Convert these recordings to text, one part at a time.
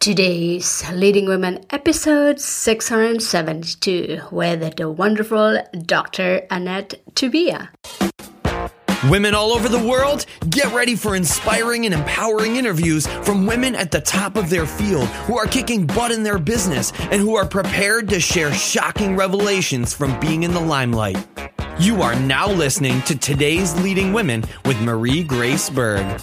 Today's Leading Women episode 672 with the wonderful Dr. Annette Tobia. Women all over the world, get ready for inspiring and empowering interviews from women at the top of their field who are kicking butt in their business and who are prepared to share shocking revelations from being in the limelight. You are now listening to today's Leading Women with Marie Grace Berg.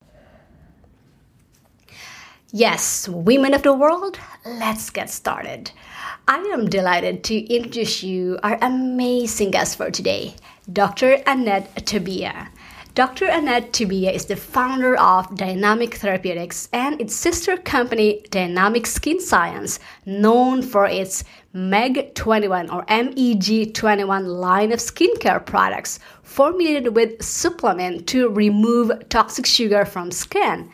Yes, women of the world, let's get started. I am delighted to introduce you our amazing guest for today, Dr. Annette Tobia. Dr. Annette Tobia is the founder of Dynamis Therapeutics and its sister company, Dynamis Skin Science, known for its MEG21 or MEG21 line of skincare products formulated with Supplamine to remove toxic sugar from skin.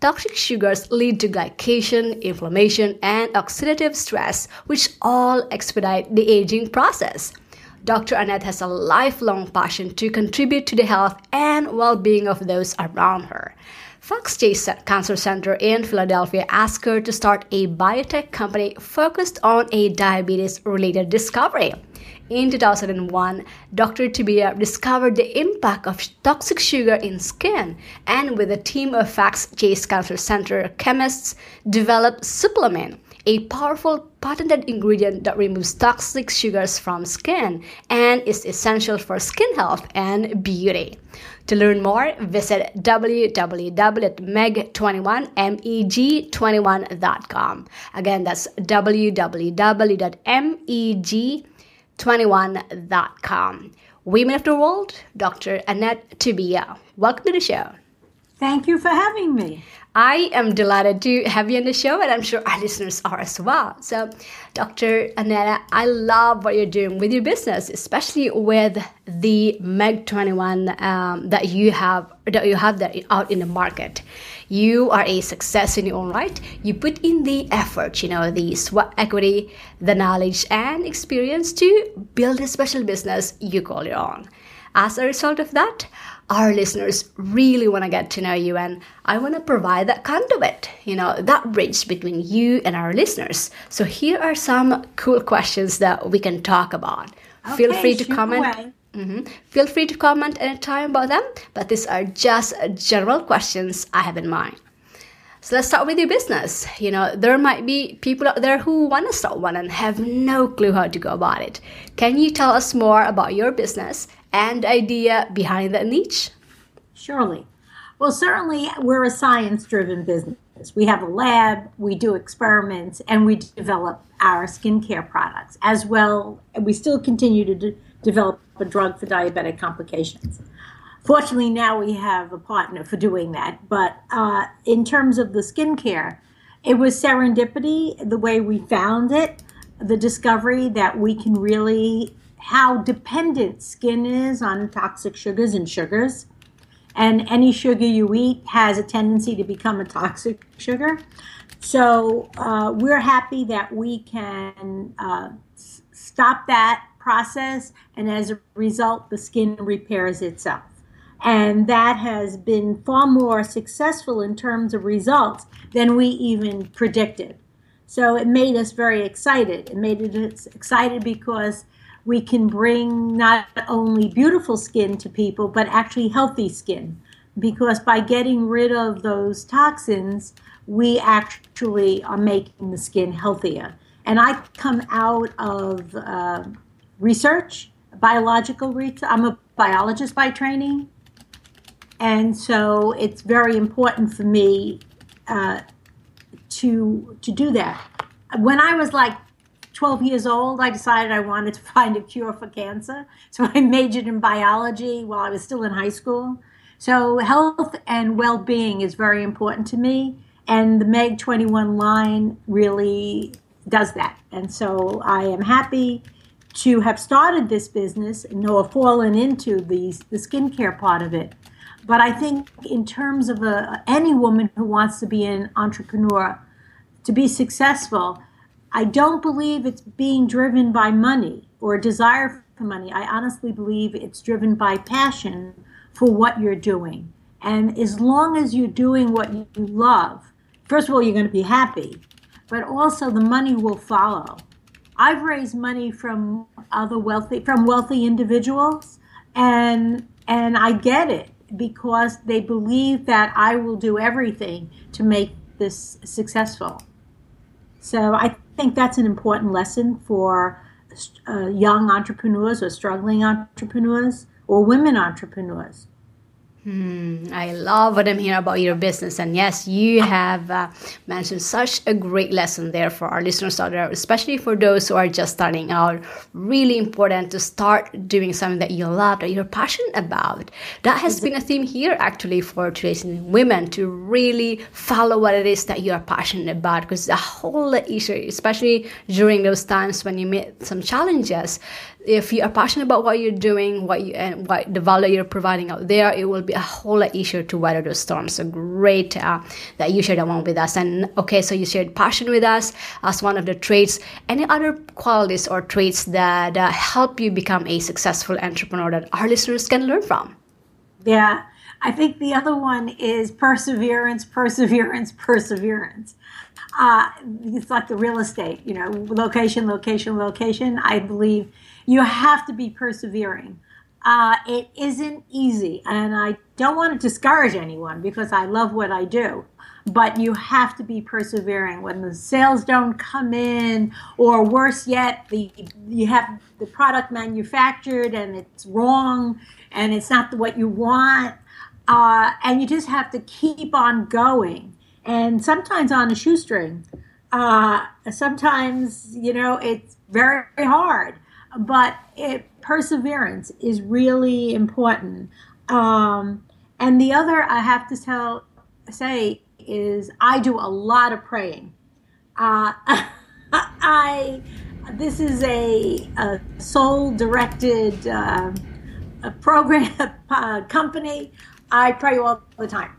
Toxic sugars lead to glycation, inflammation, and oxidative stress, which all expedite the aging process. Dr. Annette has a lifelong passion to contribute to the health and well being of those around her. Fox Chase Cancer Center in Philadelphia asked her to start a biotech company focused on a diabetes related discovery. In 2001, Dr. Tobia discovered the impact of toxic sugar in skin and with a team of Fox Chase Cancer Center chemists developed Supplamine, a powerful patented ingredient that removes toxic sugars from skin and is essential for skin health and beauty. To learn more, visit www.meg21meg21.com. Again, that's www.meg 21.com. Women of the World, Dr. Annette Tobia. Welcome to the show. Thank you for having me. I am delighted to have you on the show, and I'm sure our listeners are as well. So, Dr. Annette, I love what you're doing with your business, especially with the Meg 21 um, that you have that you have that out in the market. You are a success in your own right. You put in the effort, you know, the sweat equity, the knowledge, and experience to build a special business you call your own. As a result of that, our listeners really want to get to know you and I want to provide that conduit, you know, that bridge between you and our listeners. So here are some cool questions that we can talk about. Okay, Feel free to comment. Hmm Feel free to comment anytime about them, but these are just general questions I have in mind. So let's start with your business. You know, there might be people out there who want to start one and have no clue how to go about it. Can you tell us more about your business and idea behind that niche? Surely. Well, certainly we're a science driven business. We have a lab, we do experiments, and we develop our skincare products as well. We still continue to de- develop a drug for diabetic complications. Fortunately, now we have a partner for doing that. But uh, in terms of the skincare, it was serendipity, the way we found it, the discovery that we can really, how dependent skin is on toxic sugars and sugars. And any sugar you eat has a tendency to become a toxic sugar. So uh, we're happy that we can uh, stop that process, and as a result, the skin repairs itself. And that has been far more successful in terms of results than we even predicted. So it made us very excited. It made us excited because we can bring not only beautiful skin to people, but actually healthy skin. Because by getting rid of those toxins, we actually are making the skin healthier. And I come out of uh, research, biological research. I'm a biologist by training. And so it's very important for me uh, to to do that. When I was like 12 years old, I decided I wanted to find a cure for cancer. So I majored in biology while I was still in high school. So health and well-being is very important to me, and the Meg 21 line really does that. And so I am happy to have started this business and know have fallen into the, the skincare part of it. But I think in terms of a, any woman who wants to be an entrepreneur, to be successful, I don't believe it's being driven by money or desire for money. I honestly believe it's driven by passion for what you're doing. And as long as you're doing what you love, first of all, you're going to be happy, but also the money will follow. I've raised money from other wealthy from wealthy individuals and and I get it because they believe that I will do everything to make this successful. So I think that's an important lesson for uh, young entrepreneurs or struggling entrepreneurs or women entrepreneurs. Hmm, I love what I'm hearing about your business. And yes, you have uh, mentioned such a great lesson there for our listeners out there, especially for those who are just starting out. Really important to start doing something that you love, that you're passionate about. That has been a theme here actually for today's women to really follow what it is that you are passionate about because a whole lot easier, especially during those times when you meet some challenges if you are passionate about what you're doing, what you and what the value you're providing out there, it will be a whole lot easier to weather those storms. So great uh, that you shared that one with us. And okay, so you shared passion with us as one of the traits. Any other qualities or traits that uh, help you become a successful entrepreneur that our listeners can learn from? Yeah, I think the other one is perseverance, perseverance, perseverance. Uh, it's like the real estate, you know, location, location, location. I believe you have to be persevering. Uh, it isn't easy, and I don't want to discourage anyone because I love what I do. But you have to be persevering when the sales don't come in, or worse yet, the you have the product manufactured and it's wrong and it's not what you want, uh, and you just have to keep on going. And sometimes on a shoestring, uh, sometimes you know it's very hard but it, perseverance is really important. Um, and the other I have to tell say is I do a lot of praying. Uh, I this is a, a soul directed uh, a program company. I pray all the time.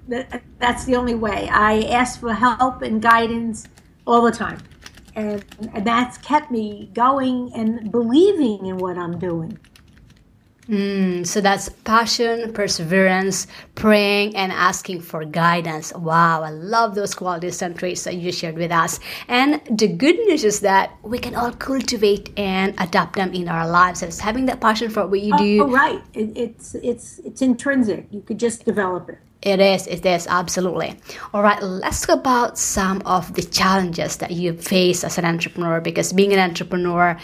That's the only way. I ask for help and guidance all the time and, that's kept me going and believing in what I'm doing. Mm, so that's passion, perseverance, praying, and asking for guidance. Wow, I love those qualities and traits that you shared with us. And the good news is that we can all cultivate and adapt them in our lives. So it's having that passion for what you do. Oh, right. It, it's it's it's intrinsic. You could just develop it. It is, it is, absolutely. All right, let's talk about some of the challenges that you face as an entrepreneur because being an entrepreneur,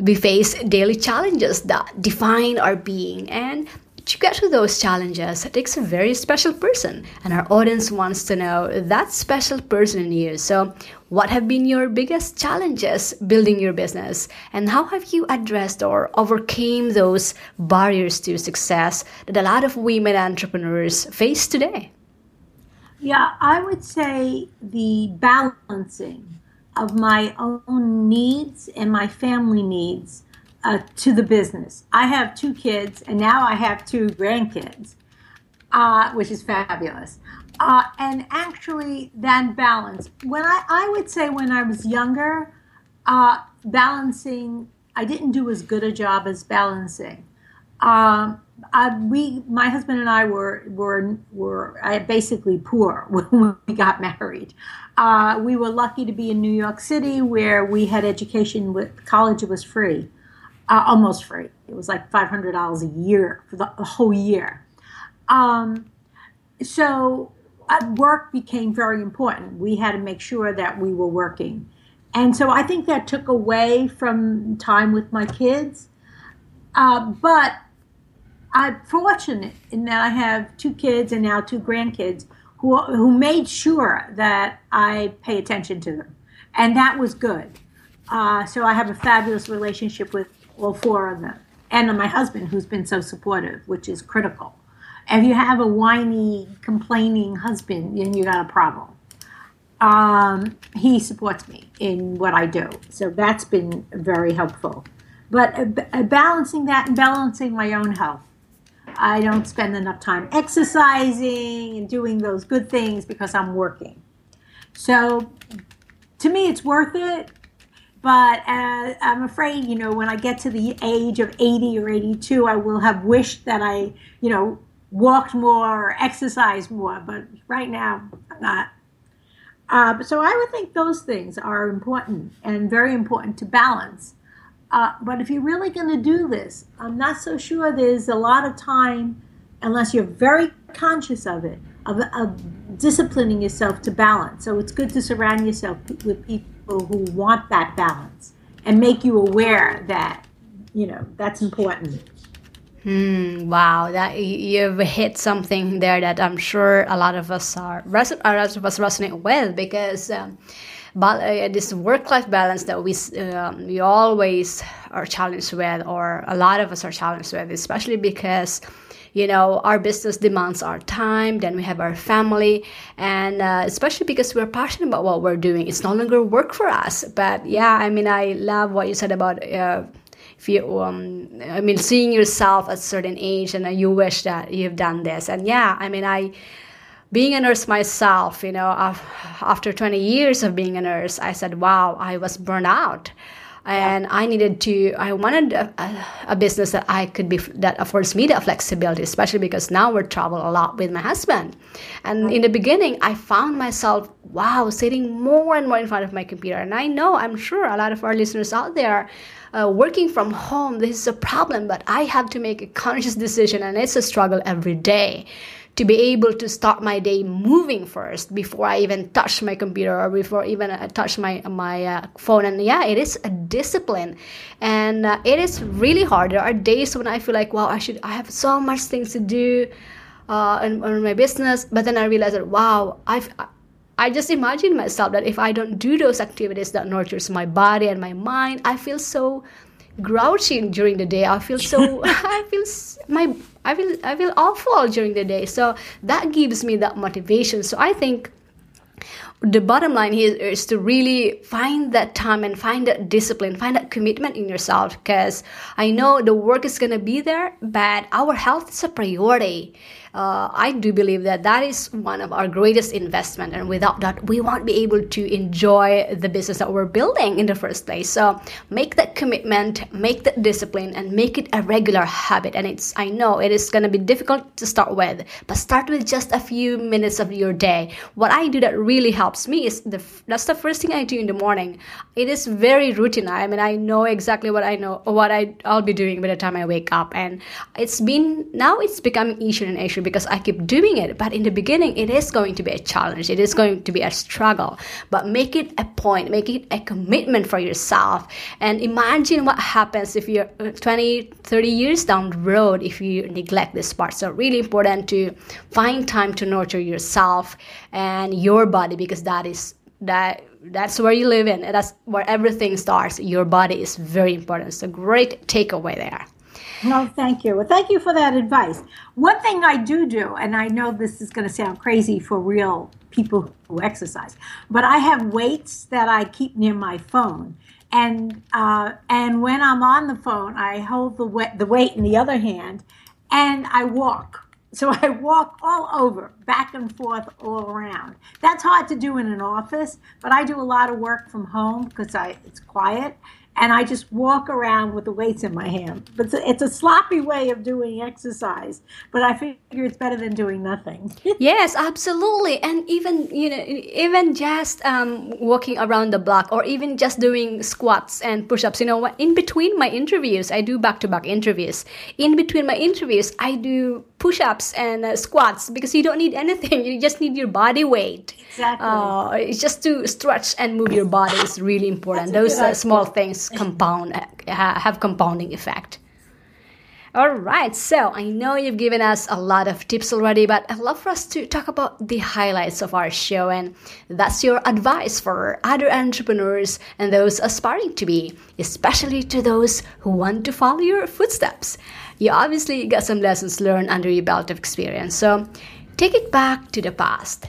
we face daily challenges that define our being. And to get to those challenges, it takes a very special person. And our audience wants to know that special person in you. So, what have been your biggest challenges building your business? And how have you addressed or overcame those barriers to success that a lot of women entrepreneurs face today? Yeah, I would say the balancing of my own needs and my family needs uh, to the business. I have two kids, and now I have two grandkids, uh, which is fabulous. Uh, and actually, that balance. When I, I would say when I was younger, uh, balancing, I didn't do as good a job as balancing. Um, I, we, my husband and I were were were basically poor when we got married. Uh, we were lucky to be in New York City, where we had education. With college was free, uh, almost free. It was like five hundred dollars a year for the, the whole year. Um, so uh, work became very important. We had to make sure that we were working, and so I think that took away from time with my kids. Uh, but I'm fortunate in that I have two kids and now two grandkids who who made sure that I pay attention to them, and that was good. Uh, so I have a fabulous relationship with all four of them, and my husband, who's been so supportive, which is critical. If you have a whiny, complaining husband, then you got a problem. um, he supports me in what I do. So that's been very helpful. But uh, uh, balancing that and balancing my own health. I don't spend enough time exercising and doing those good things because I'm working. So to me, it's worth it. But uh, I'm afraid, you know, when I get to the age of 80 or 82, I will have wished that I, you know, walked more or exercised more. But right now, I'm not. Uh, so I would think those things are important and very important to balance. Uh, but if you're really going to do this, I'm not so sure there's a lot of time, unless you're very conscious of it, of, of disciplining yourself to balance. So it's good to surround yourself with people who want that balance and make you aware that, you know, that's important. Hmm, wow, that you've hit something there that I'm sure a lot of us are, a lot of us resonate with because um, but uh, this work-life balance that we um, we always are challenged with, or a lot of us are challenged with, especially because you know our business demands our time then we have our family and uh, especially because we're passionate about what we're doing it's no longer work for us. But yeah i mean i love what you said about uh, if you um, i mean seeing yourself at a certain age and uh, you wish that you've done this. And yeah i mean i being a nurse myself, you know, after 20 years of being a nurse, I said, wow, I was burned out. And I needed to, I wanted a, a, business that I could be, that affords me the flexibility, especially because now we travel a lot with my husband. And in the beginning, I found myself, wow, sitting more and more in front of my computer. And I know, I'm sure a lot of our listeners out there, uh, working from home, this is a problem, but I have to make a conscious decision, and it's a struggle every day to be able to start my day moving first before I even touch my computer or before even I touch my my uh, phone. And yeah, it is a discipline, and uh, it is really hard. There are days when I feel like, wow, I should I have so much things to do, uh, in, in my business, but then I realize that wow, I've I just imagine myself that if I don't do those activities that nurtures my body and my mind, I feel so grouchy during the day. I feel so I feel my I will I will feel awful during the day. So that gives me that motivation. So I think the bottom line here is to really find that time and find that discipline, find that commitment in yourself. Because I know the work is gonna be there, but our health is a priority uh, I do believe that that is one of our greatest investment, and without that, we won't be able to enjoy the business that we're building in the first place. So make that commitment, make that discipline, and make it a regular habit. And it's I know it is going to be difficult to start with, but start with just a few minutes of your day. What I do that really helps me is the that's the first thing I do in the morning. It is very routine. I mean, I know exactly what I know what I I'll be doing by the time I wake up, and it's been now it's becoming easier and easier because I keep doing it. But in the beginning, it is going to be a challenge. It is going to be a struggle. But make it a point, make it a commitment for yourself. And imagine what happens if you're uh, 20, 30 years down the road if you neglect this part. So, really important to find time to nurture yourself and your body because that is that that's where you live in and that's where everything starts your body is very important so great takeaway there no, thank you. Well, thank you for that advice. One thing I do do, and I know this is going to sound crazy for real people who exercise, but I have weights that I keep near my phone. And uh, and when I'm on the phone, I hold the weight, the weight in the other hand, and I walk. So I walk all over, back and forth, all around. That's hard to do in an office, but I do a lot of work from home because I it's quiet and I just walk around with the weights in my hand. But it's a, it's a sloppy way of doing exercise, but I figure it's better than doing nothing. yes, absolutely. And even you know, even just um, walking around the block, or even just doing squats and push-ups. You know, in between my interviews, I do back-to-back interviews. In between my interviews, I do push-ups and uh, squats because you don't need anything. You just need your body weight. Exactly. Uh, it's just to stretch and move your body is really important. Those uh, small things compound have compounding effect. All right, so I know you've given us a lot of tips already, but I'd love for us to talk about the highlights of our show, and that's your advice for other entrepreneurs and those aspiring to be, especially to those who want to follow your footsteps. You obviously got some lessons learned under your belt of experience, so take it back to the past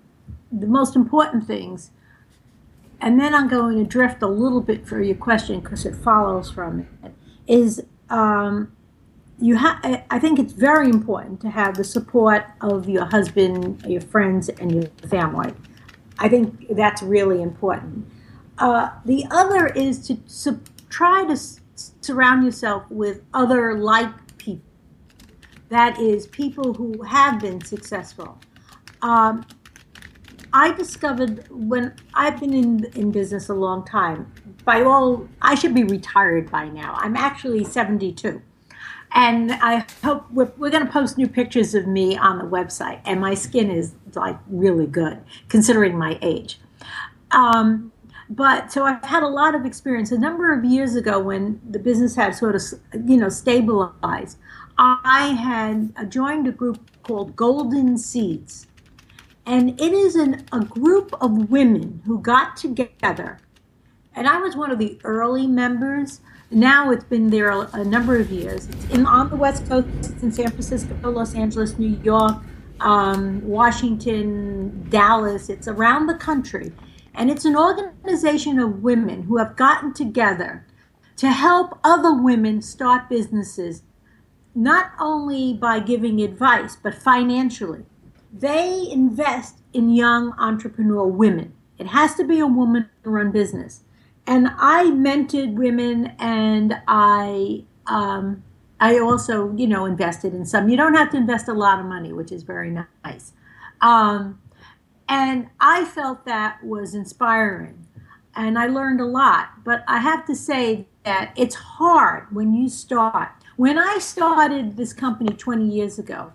the most important things, and then I'm going to drift a little bit for your question because it follows from it, is um, you have. I think it's very important to have the support of your husband, your friends, and your family. I think that's really important. Uh, the other is to su- try to s- surround yourself with other like people. That is, people who have been successful. Um, I discovered when I've been in in business a long time. By all, I should be retired by now. I'm actually 72, and I hope we're, we're going to post new pictures of me on the website. And my skin is like really good considering my age. Um, but so I've had a lot of experience. A number of years ago, when the business had sort of you know stabilized, I had joined a group called Golden Seeds and it is an, a group of women who got together. And I was one of the early members. Now it's been there a, a number of years. It's in, on the West Coast, it's in San Francisco, Los Angeles, New York, um, Washington, Dallas. It's around the country. And it's an organization of women who have gotten together to help other women start businesses, not only by giving advice, but financially they invest in young entrepreneur women. It has to be a woman to run business. And I mentored women and I um, I also, you know, invested in some. You don't have to invest a lot of money, which is very nice. Um, and I felt that was inspiring. And I learned a lot. But I have to say that it's hard when you start. When I started this company 20 years ago,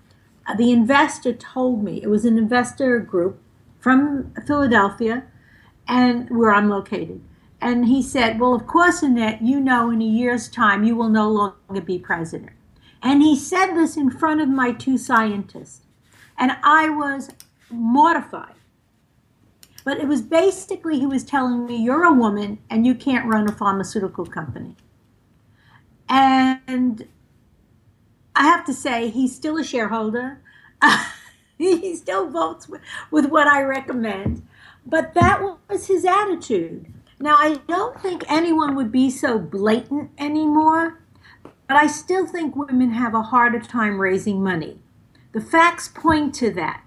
the investor told me it was an investor group from Philadelphia and where I'm located. And he said, Well, of course, Annette, you know in a year's time you will no longer be president. And he said this in front of my two scientists. And I was mortified. But it was basically, he was telling me, You're a woman and you can't run a pharmaceutical company. And I have to say, he's still a shareholder. He still votes with what I recommend. But that was his attitude. Now, I don't think anyone would be so blatant anymore, but I still think women have a harder time raising money. The facts point to that.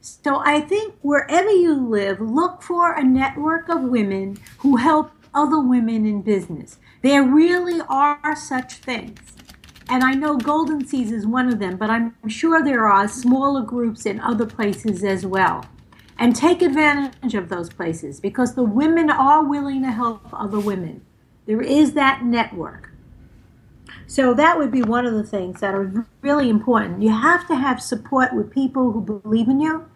So I think wherever you live, look for a network of women who help other women in business. There really are such things and I know Golden Seeds is one of them, but I'm sure there are smaller groups in other places as well. And take advantage of those places because the women are willing to help other women. There is that network. So that would be one of the things that are really important. You have to have support with people who believe in you,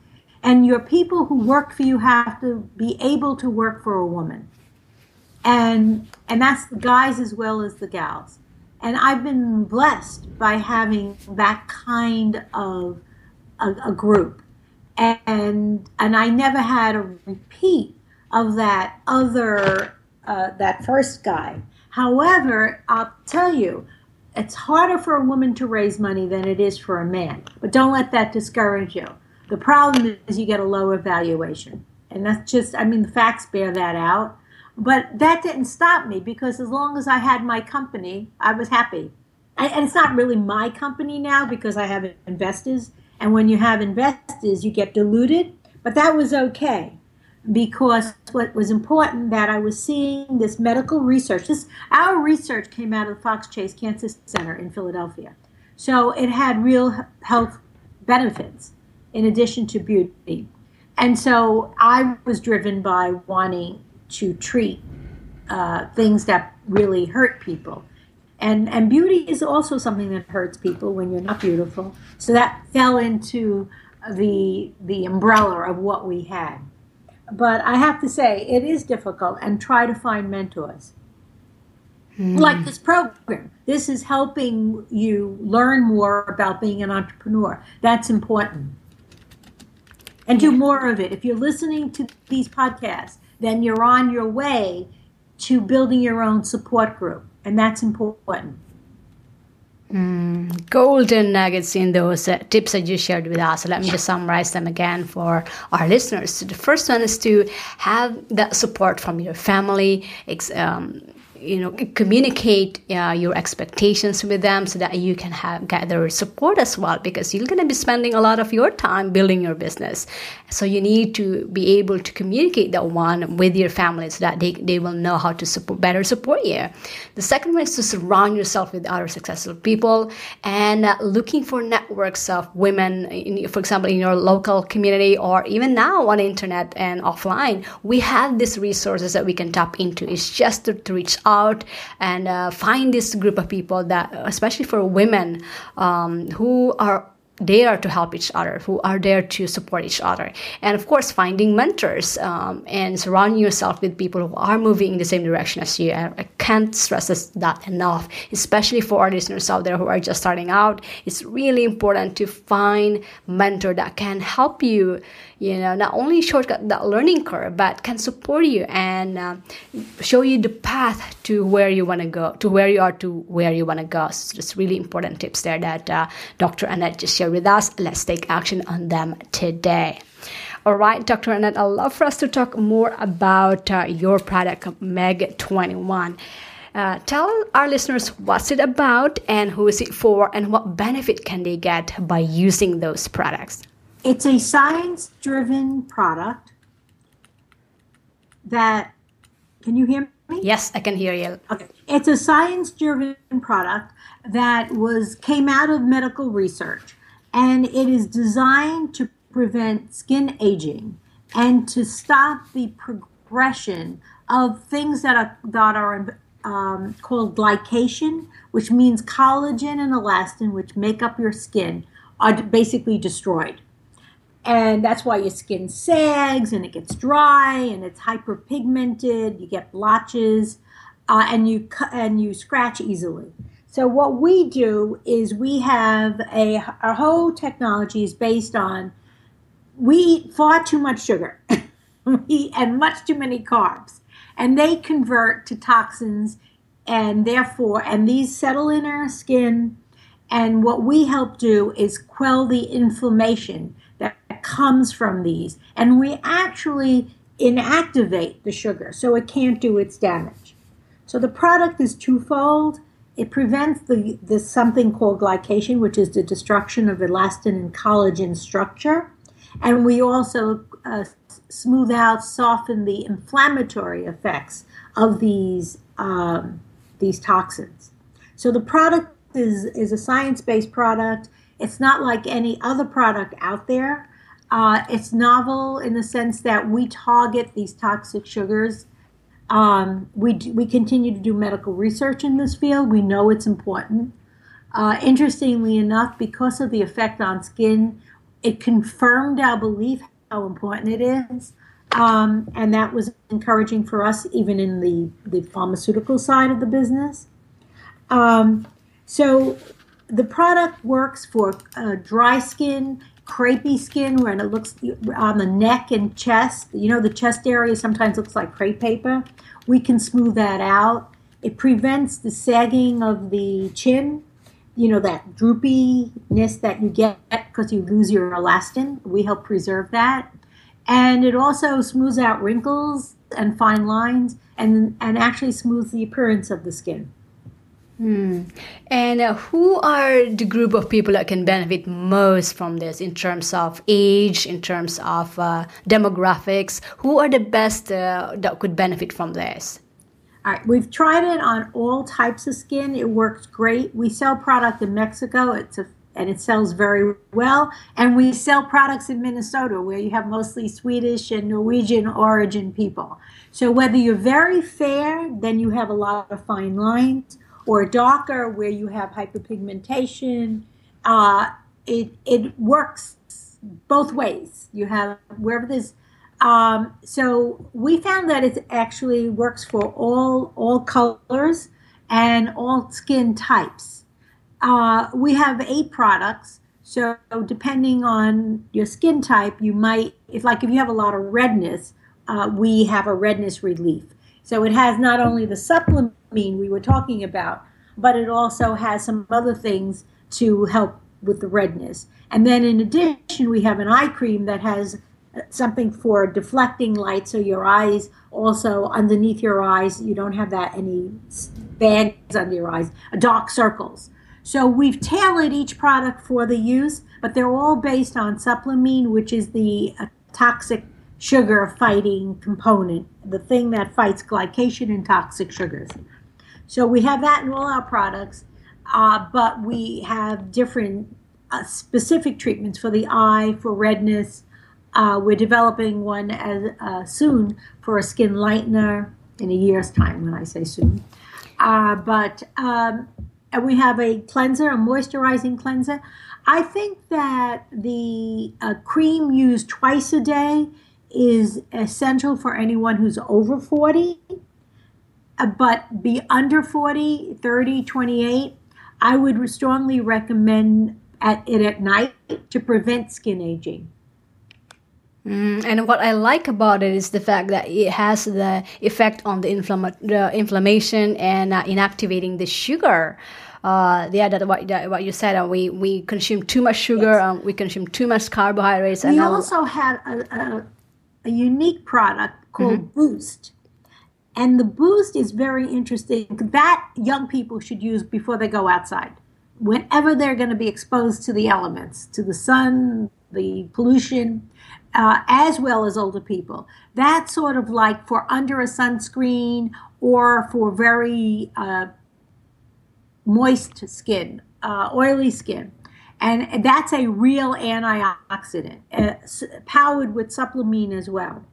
and your people who work for you have to be able to work for a woman. And and that's the guys as well as the gals and I've been blessed by having that kind of a, a group, and and I never had a repeat of that other uh, that first guy. However, I'll tell you, it's harder for a woman to raise money than it is for a man. But don't let that discourage you. The problem is you get a lower valuation. And that's just, I mean, the facts bear that out. But that didn't stop me because as long as I had my company, I was happy. And it's not really my company now because I have investors. And when you have investors, you get diluted. But that was okay because what was important that I was seeing this medical research. This our research came out of the Fox Chase Cancer Center in Philadelphia, so it had real health benefits in addition to beauty. And so I was driven by wanting to treat uh, things that really hurt people. And, and beauty is also something that hurts people when you're not beautiful. So that fell into the the umbrella of what we had. But I have to say, it is difficult, and try to find mentors. Mm. Like this program, this is helping you learn more about being an entrepreneur. That's important. And do more of it. If you're listening to these podcasts, then you're on your way to building your own support group, and that's important. Mm, golden nuggets in those uh, tips that you shared with us. Let me just summarize them again for our listeners. So the first one is to have that support from your family. Um, you know communicate uh, your expectations with them so that you can have gather support as well because you're going to be spending a lot of your time building your business. So you need to be able to communicate that one with your family so that they, they will know how to support better support you. The second one is to surround yourself with other successful people and uh, looking for networks of women in, for example in your local community or even now on internet and offline. We have these resources that we can tap into. It's just to, to reach out out and uh, find this group of people that, especially for women um, who are there to help each other, who are there to support each other. And of course, finding mentors um, and surrounding yourself with people who are moving in the same direction as you. I, I can't stress this, that enough, especially for our listeners out there who are just starting out. It's really important to find mentor that can help you, you know, not only shortcut that learning curve, but can support you and uh, show you the path to where you want to go, to where you are to where you want to go. So just really important tips there that uh, Dr. Annette just share with us. Let's take action on them today. All right, Dr. Annette, I'd love for us to talk more about uh, your product, Meg 21. Uh, tell our listeners what's it about and who is it for and what benefit can they get by using those products. It's a science driven product that, can you hear me? Yes, I can hear you. Okay. It's a science driven product that was came out of medical research and it is designed to prevent skin aging and to stop the progression of things that are that are um, called glycation, which means collagen and elastin, which make up your skin, are basically destroyed. And that's why your skin sags and it gets dry and it's hyperpigmented. You get blotches, uh, and you and you scratch easily. So what we do is we have a our whole technology is based on we eat far too much sugar and much too many carbs, and they convert to toxins, and therefore and these settle in our skin. And what we help do is quell the inflammation that comes from these, and we actually inactivate the sugar so it can't do its damage. So the product is twofold it prevents the, the something called glycation, which is the destruction of elastin and collagen structure. And we also uh, smooth out, soften the inflammatory effects of these um, these toxins. So the product is is a science based product. It's not like any other product out there. Uh, it's novel in the sense that we target these toxic sugars um, we, we continue to do medical research in this field. We know it's important. Uh, interestingly enough, because of the effect on skin, it confirmed our belief how important it is. Um, and that was encouraging for us, even in the, the pharmaceutical side of the business. Um, so the product works for uh, dry skin, crepey skin, when it looks on the neck and chest. You know, the chest area sometimes looks like crepe paper. We can smooth that out. It prevents the sagging of the chin, you know, that droopiness that you get because you lose your elastin. We help preserve that. And it also smooths out wrinkles and fine lines and, and actually smooths the appearance of the skin. Hmm. And uh, who are the group of people that can benefit most from this in terms of age, in terms of uh, demographics? Who are the best uh, that could benefit from this? All right, we've tried it on all types of skin. It works great. We sell product in Mexico. It's a and it sells very well. And we sell products in Minnesota where you have mostly Swedish and Norwegian origin people. So whether you're very fair, then you have a lot of fine lines or darker where you have hyperpigmentation. Uh, it, it works both ways. You have wherever there's um, so we found that it actually works for all all colors and all skin types. Uh, we have eight products. So depending on your skin type, you might, if like if you have a lot of redness, uh, we have a redness relief. So it has not only the Supplamine we were talking about, but it also has some other things to help with the redness. And then in addition, we have an eye cream that has something for deflecting light so your eyes also underneath your eyes you don't have that any bags under your eyes dark circles so we've tailored each product for the use but they're all based on Supplamine which is the uh, toxic sugar fighting component the thing that fights glycation and toxic sugars so we have that in all our products uh, but we have different uh, specific treatments for the eye for redness uh, we're developing one as uh, soon for a skin lightener in a year's time. When I say soon, uh, but um, and we have a cleanser, a moisturizing cleanser. I think that the uh, cream used twice a day is essential for anyone who's over 40 uh, but be under 40 30 28 i would strongly recommend at it at night to prevent skin aging Mm, and what I like about it is the fact that it has the effect on the, inflama- the inflammation and uh, inactivating the sugar. Uh, yeah, that what, that what you said. Uh, we we consume too much sugar. Yes. Um, we consume too much carbohydrates. We and also have a, a, a, unique product called mm-hmm. Boost, and the Boost is very interesting. That young people should use before they go outside, whenever they're going to be exposed to the elements, to the sun, the pollution uh, as well as older people. That's sort of like for under a sunscreen or for very uh, moist skin, uh, oily skin. And that's a real antioxidant, uh, powered with Supplamine as well.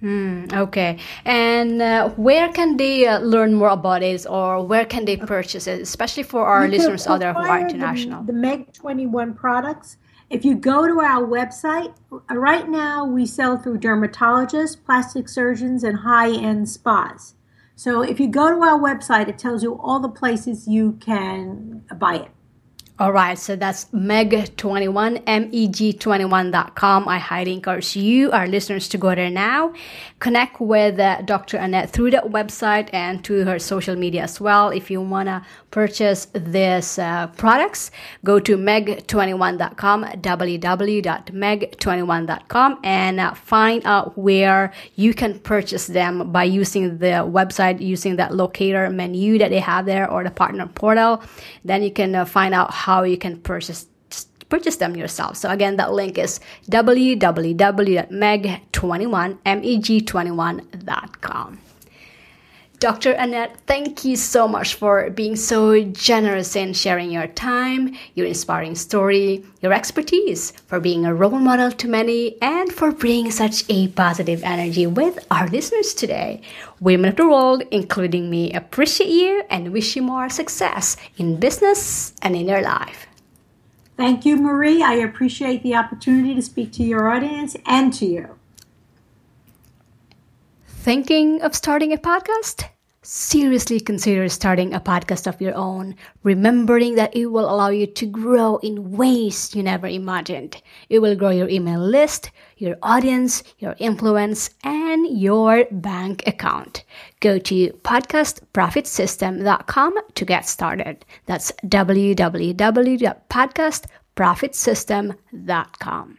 Hmm, okay. And uh, where can they uh, learn more about it or where can they purchase it, especially for our you listeners out there who are international? The, the MEG 21 products if you go to our website, right now we sell through dermatologists, plastic surgeons, and high end spas. So if you go to our website, it tells you all the places you can buy it. All right, so that's MEG21, MEG21.com. I highly encourage you, our listeners, to go there now. Connect with uh, Dr. Annette through that website and to her social media as well. If you want to purchase these uh, products, go to MEG21.com, www.MEG21.com, and uh, find out where you can purchase them by using the website, using that locator menu that they have there or the partner portal. Then you can uh, find out how you can purchase purchase them yourself. So again, that link is www.meg21meg21.com. Dr. Annette, thank you so much for being so generous in sharing your time, your inspiring story, your expertise, for being a role model to many, and for bringing such a positive energy with our listeners today. Women of the world, including me, appreciate you and wish you more success in business and in your life. Thank you, Marie. I appreciate the opportunity to speak to your audience and to you. Thinking of starting a podcast? Seriously consider starting a podcast of your own, remembering that it will allow you to grow in ways you never imagined. It will grow your email list, your audience, your influence, and your bank account. Go to podcastprofitsystem.com to get started. That's www.podcastprofitsystem.com.